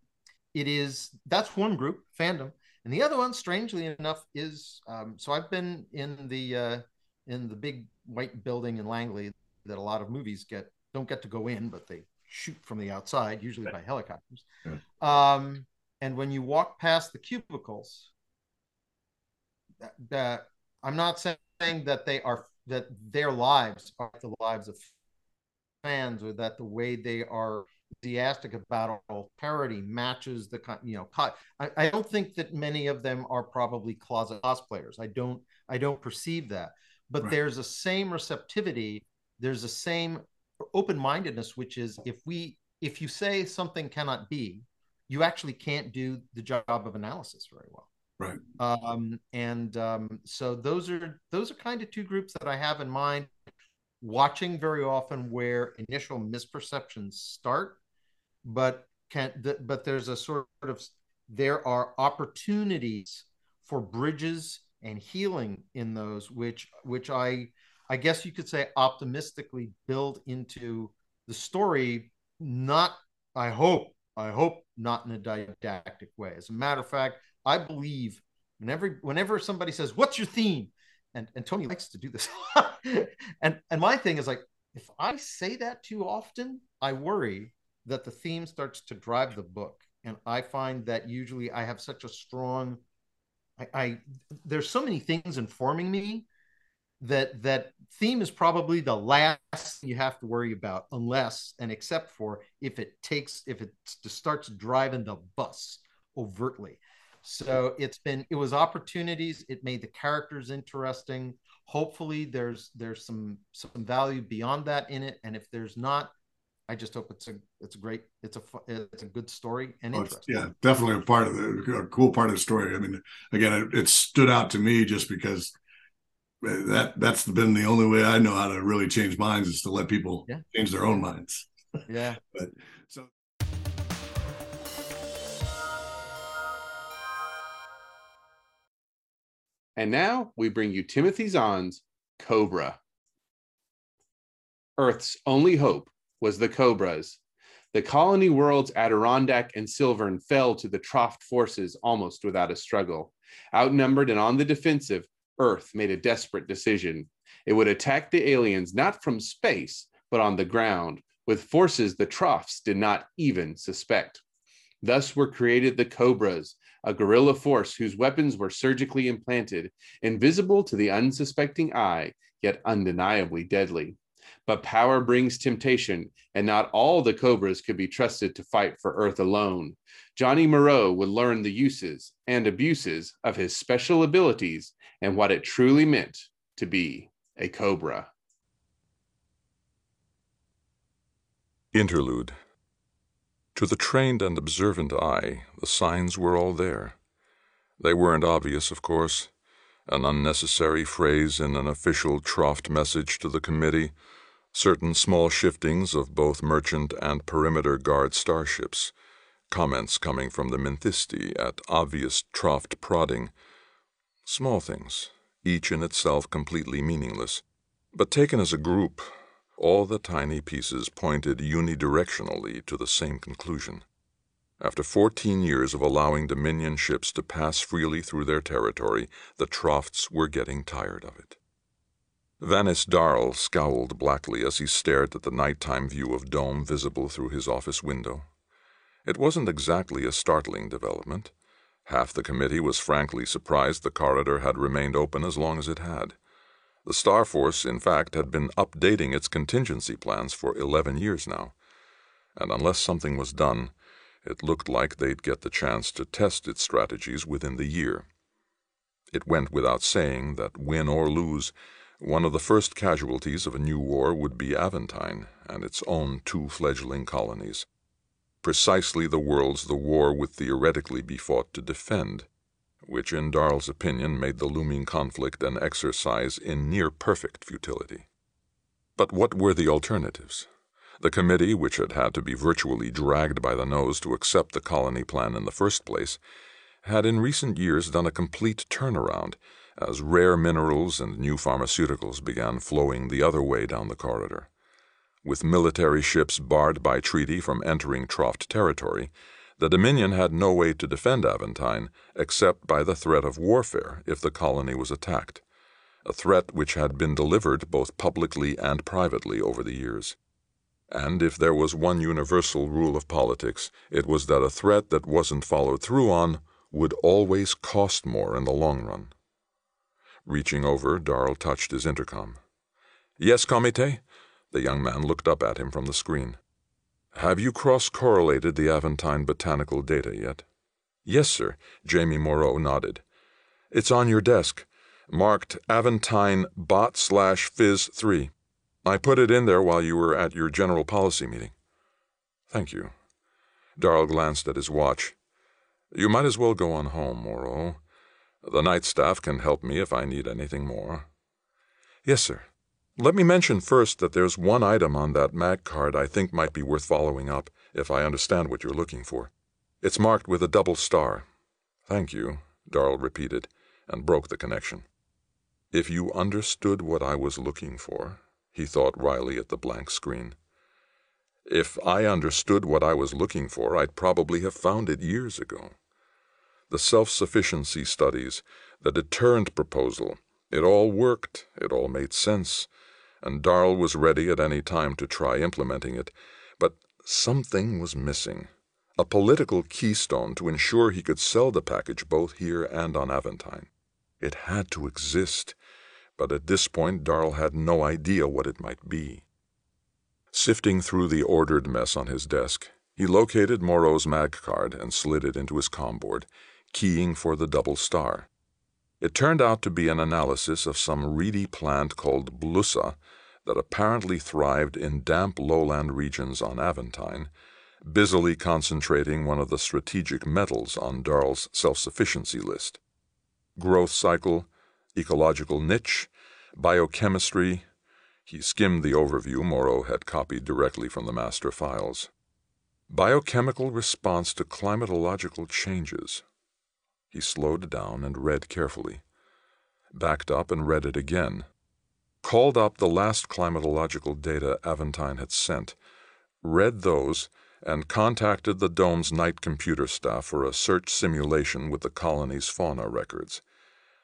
S4: it is that's one group fandom, and the other one, strangely enough, is um, so I've been in the uh, in the big white building in Langley that a lot of movies get don't get to go in, but they shoot from the outside, usually by helicopters. Um, and when you walk past the cubicles, that, that I'm not saying that they are that their lives are the lives of fans or that the way they are enthusiastic about all parody matches the you know I, I don't think that many of them are probably closet cosplayers i don't i don't perceive that but right. there's a same receptivity there's a same open-mindedness which is if we if you say something cannot be you actually can't do the job of analysis very well
S3: Right.
S4: Um, and um, so those are those are kind of two groups that I have in mind. Watching very often where initial misperceptions start, but can but there's a sort of there are opportunities for bridges and healing in those, which which I I guess you could say optimistically build into the story. Not I hope I hope not in a didactic way. As a matter of fact, I believe whenever whenever somebody says, "What's your theme?" and and Toni likes to do this, [laughs] and and my thing is like, if I say that too often, I worry that the theme starts to drive the book, and I find that usually I have such a strong, I, I there's so many things informing me that that theme is probably the last you have to worry about unless and except for if it takes if it starts driving the bus overtly so it's been it was opportunities. It made the characters interesting. Hopefully, there's there's some some value beyond that in it. And if there's not, I just hope it's a it's a great it's a it's a good story and oh,
S3: Yeah, definitely a part of the a cool part of the story. I mean, again, it, it stood out to me just because that that's been the only way I know how to really change minds is to let people yeah. change their own minds.
S4: Yeah. [laughs]
S3: but so
S2: And now we bring you Timothy Zahn's Cobra. Earth's only hope was the Cobras. The colony worlds Adirondack and Silvern fell to the Troft forces almost without a struggle. Outnumbered and on the defensive, Earth made a desperate decision. It would attack the aliens not from space, but on the ground, with forces the Trofts did not even suspect. Thus were created the Cobras, a guerrilla force whose weapons were surgically implanted, invisible to the unsuspecting eye, yet undeniably deadly. But power brings temptation, and not all the Cobras could be trusted to fight for Earth alone. Johnny Moreau would learn the uses and abuses of his special abilities and what it truly meant to be a Cobra.
S5: Interlude to the trained and observant eye, the signs were all there. They weren't obvious, of course. An unnecessary phrase in an official Troft message to the committee, certain small shiftings of both merchant and perimeter guard starships, comments coming from the Minthisti at obvious Troft prodding. Small things, each in itself completely meaningless, but taken as a group, all the tiny pieces pointed unidirectionally to the same conclusion. After 14 years of allowing Dominion ships to pass freely through their territory, the Trofts were getting tired of it. Vanis Darl scowled blackly as he stared at the nighttime view of Dome visible through his office window. It wasn't exactly a startling development. Half the committee was frankly surprised the corridor had remained open as long as it had. The Star Force, in fact, had been updating its contingency plans for 11 years now. And unless something was done, it looked like they'd get the chance to test its strategies within the year. It went without saying that, win or lose, one of the first casualties of a new war would be Aventine and its own two fledgling colonies. Precisely the worlds the war would theoretically be fought to defend, which in Darl's opinion made the looming conflict an exercise in near perfect futility. But what were the alternatives? The committee, which had had to be virtually dragged by the nose to accept the colony plan in the first place, had in recent years done a complete turnaround as rare minerals and new pharmaceuticals began flowing the other way down the corridor. With military ships barred by treaty from entering Troft territory, the Dominion had no way to defend Aventine except by the threat of warfare if the colony was attacked, a threat which had been delivered both publicly and privately over the years. And if there was one universal rule of politics, it was that a threat that wasn't followed through on would always cost more in the long run. Reaching over, Darl touched his intercom. Yes, Comite? The young man looked up at him from the screen. Have you cross correlated the Aventine botanical data yet? Yes, sir. Jamie Moreau nodded. It's on your desk, marked Aventine bot slash phys 3. I put it in there while you were at your general policy meeting. Thank you. Darl glanced at his watch. You might as well go on home, Moreau. The night staff can help me if I need anything more. Yes, sir. Let me mention first that there's one item on that mag card I think might be worth following up, if I understand what you're looking for. It's marked with a double star. Thank you, Darl repeated, and broke the connection. If you understood what I was looking for, he thought wryly at the blank screen. If I understood what I was looking for, I'd probably have found it years ago. The self sufficiency studies, the deterrent proposal, it all worked, it all made sense, and Darl was ready at any time to try implementing it. But something was missing a political keystone to ensure he could sell the package both here and on Aventine. It had to exist but at this point Darl had no idea what it might be. Sifting through the ordered mess on his desk, he located Moreau's mag card and slid it into his comboard, keying for the double star. It turned out to be an analysis of some reedy plant called blusa that apparently thrived in damp lowland regions on Aventine, busily concentrating one of the strategic metals on Darl's self sufficiency list. Growth cycle, ecological niche, biochemistry. He skimmed the overview Moreau had copied directly from the master files. Biochemical response to climatological changes. He slowed down and read carefully. Backed up and read it again. Called up the last climatological data Aventine had sent. Read those and contacted the dome's night computer staff for a search simulation with the colony's fauna records.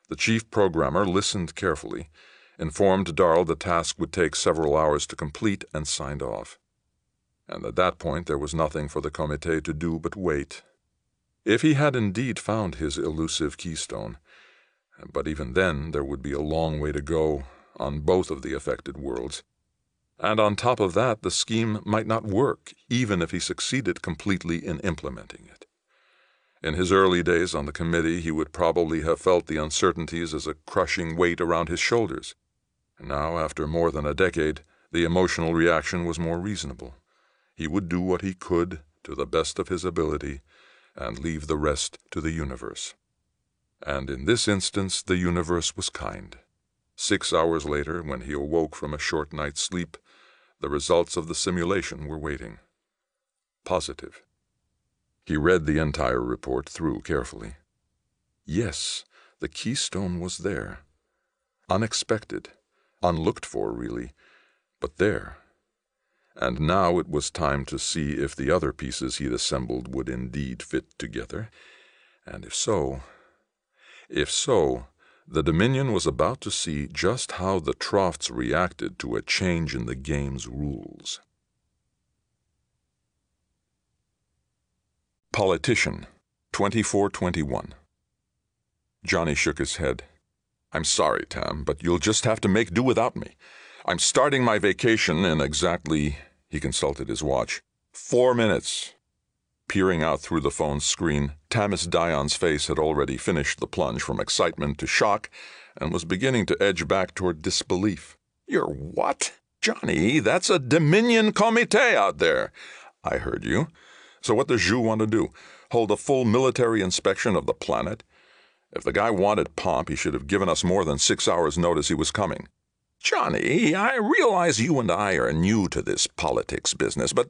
S5: The chief programmer listened carefully, informed Darl the task would take several hours to complete, and signed off. And at that point there was nothing for the Comité to do but wait. If he had indeed found his elusive keystone, but even then there would be a long way to go on both of the affected worlds. And on top of that, the scheme might not work, even if he succeeded completely in implementing it. In his early days on the committee, he would probably have felt the uncertainties as a crushing weight around his shoulders. Now, after more than a decade, the emotional reaction was more reasonable. He would do what he could to the best of his ability and leave the rest to the universe. And in this instance, the universe was kind. Six hours later, when he awoke from a short night's sleep, the results of the simulation were waiting. Positive. He read the entire report through carefully. Yes, the keystone was there. Unexpected, unlooked for, really, but there. And now it was time to see if the other pieces he'd assembled would indeed fit together, and if so, if so, the Dominion was about to see just how the Trofts reacted to a change in the game's rules. Politician, 2421. Johnny shook his head. I'm sorry, Tam, but you'll just have to make do without me. I'm starting my vacation in exactly, he consulted his watch, four minutes. Peering out through the phone screen, Tamis Dion's face had already finished the plunge from excitement to shock and was beginning to edge back toward disbelief. You're what? Johnny, that's a Dominion Comité out there. I heard you. So what does Zhu want to do? Hold a full military inspection of the planet? If the guy wanted pomp, he should have given us more than six hours' notice he was coming. Johnny, I realize you and I are new to this politics business, but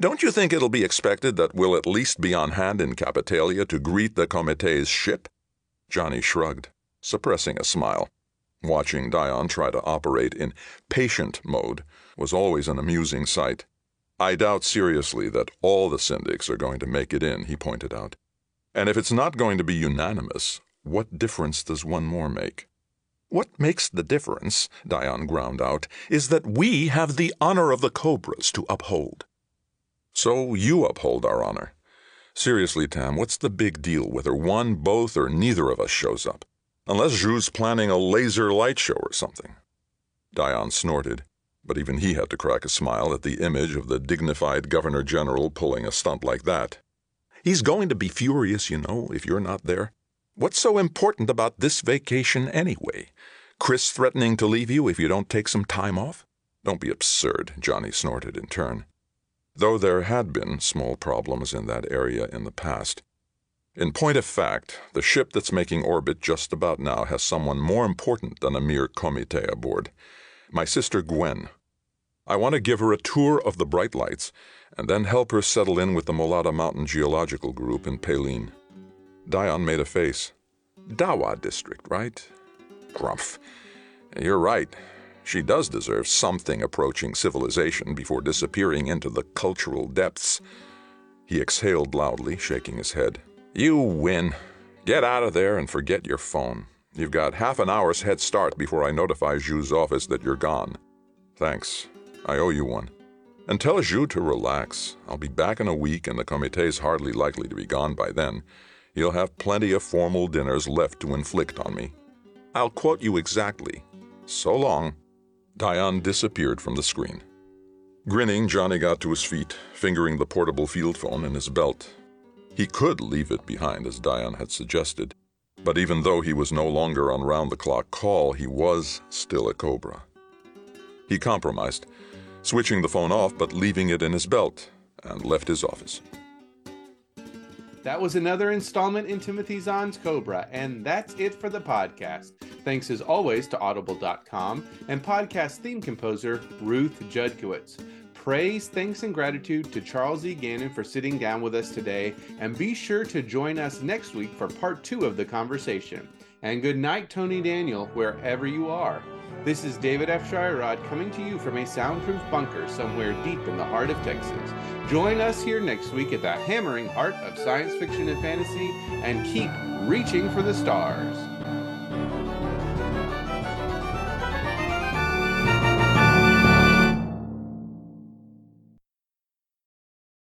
S5: don't you think it'll be expected that we'll at least be on hand in Capitalia to greet the Comité's ship? Johnny shrugged, suppressing a smile. Watching Dion try to operate in patient mode was always an amusing sight. I doubt seriously that all the syndics are going to make it in, he pointed out. And if it's not going to be unanimous, what difference does one more make? What makes the difference, Dion ground out, is that we have the honor of the Cobras to uphold. So you uphold our honor. Seriously, Tam, what's the big deal whether one, both, or neither of us shows up? Unless Zhu's planning a laser light show or something. Dion snorted, but even he had to crack a smile at the image of the dignified Governor General pulling a stunt like that. He's going to be furious, you know, if you're not there. What's so important about this vacation anyway? Chris threatening to leave you if you don't take some time off? Don't be absurd, Johnny snorted in turn. Though there had been small problems in that area in the past. In point of fact, the ship that's making orbit just about now has someone more important than a mere comité aboard. My sister Gwen. I want to give her a tour of the bright lights and then help her settle in with the Molada Mountain Geological Group in Paline. Dion made a face. Dawa district, right? Grumph. You're right. She does deserve something approaching civilization before disappearing into the cultural depths. He exhaled loudly, shaking his head. You win. Get out of there and forget your phone. You've got half an hour's head start before I notify Zhu's office that you're gone. Thanks. I owe you one. And tell Zhu to relax. I'll be back in a week, and the comité's hardly likely to be gone by then. You'll have plenty of formal dinners left to inflict on me. I'll quote you exactly. So long. Dion disappeared from the screen. Grinning, Johnny got to his feet, fingering the portable field phone in his belt. He could leave it behind, as Dion had suggested, but even though he was no longer on round the clock call, he was still a Cobra. He compromised, switching the phone off but leaving it in his belt, and left his office.
S2: That was another installment in Timothy Zahn's Cobra, and that's it for the podcast. Thanks as always to Audible.com and podcast theme composer Ruth Judkowitz. Praise, thanks, and gratitude to Charles E. Gannon for sitting down with us today, and be sure to join us next week for part two of the conversation. And good night, Tony Daniel, wherever you are. This is David Afsharirad coming to you from a soundproof bunker somewhere deep in the heart of Texas. Join us here next week at the hammering heart of science fiction and fantasy and keep reaching for the stars.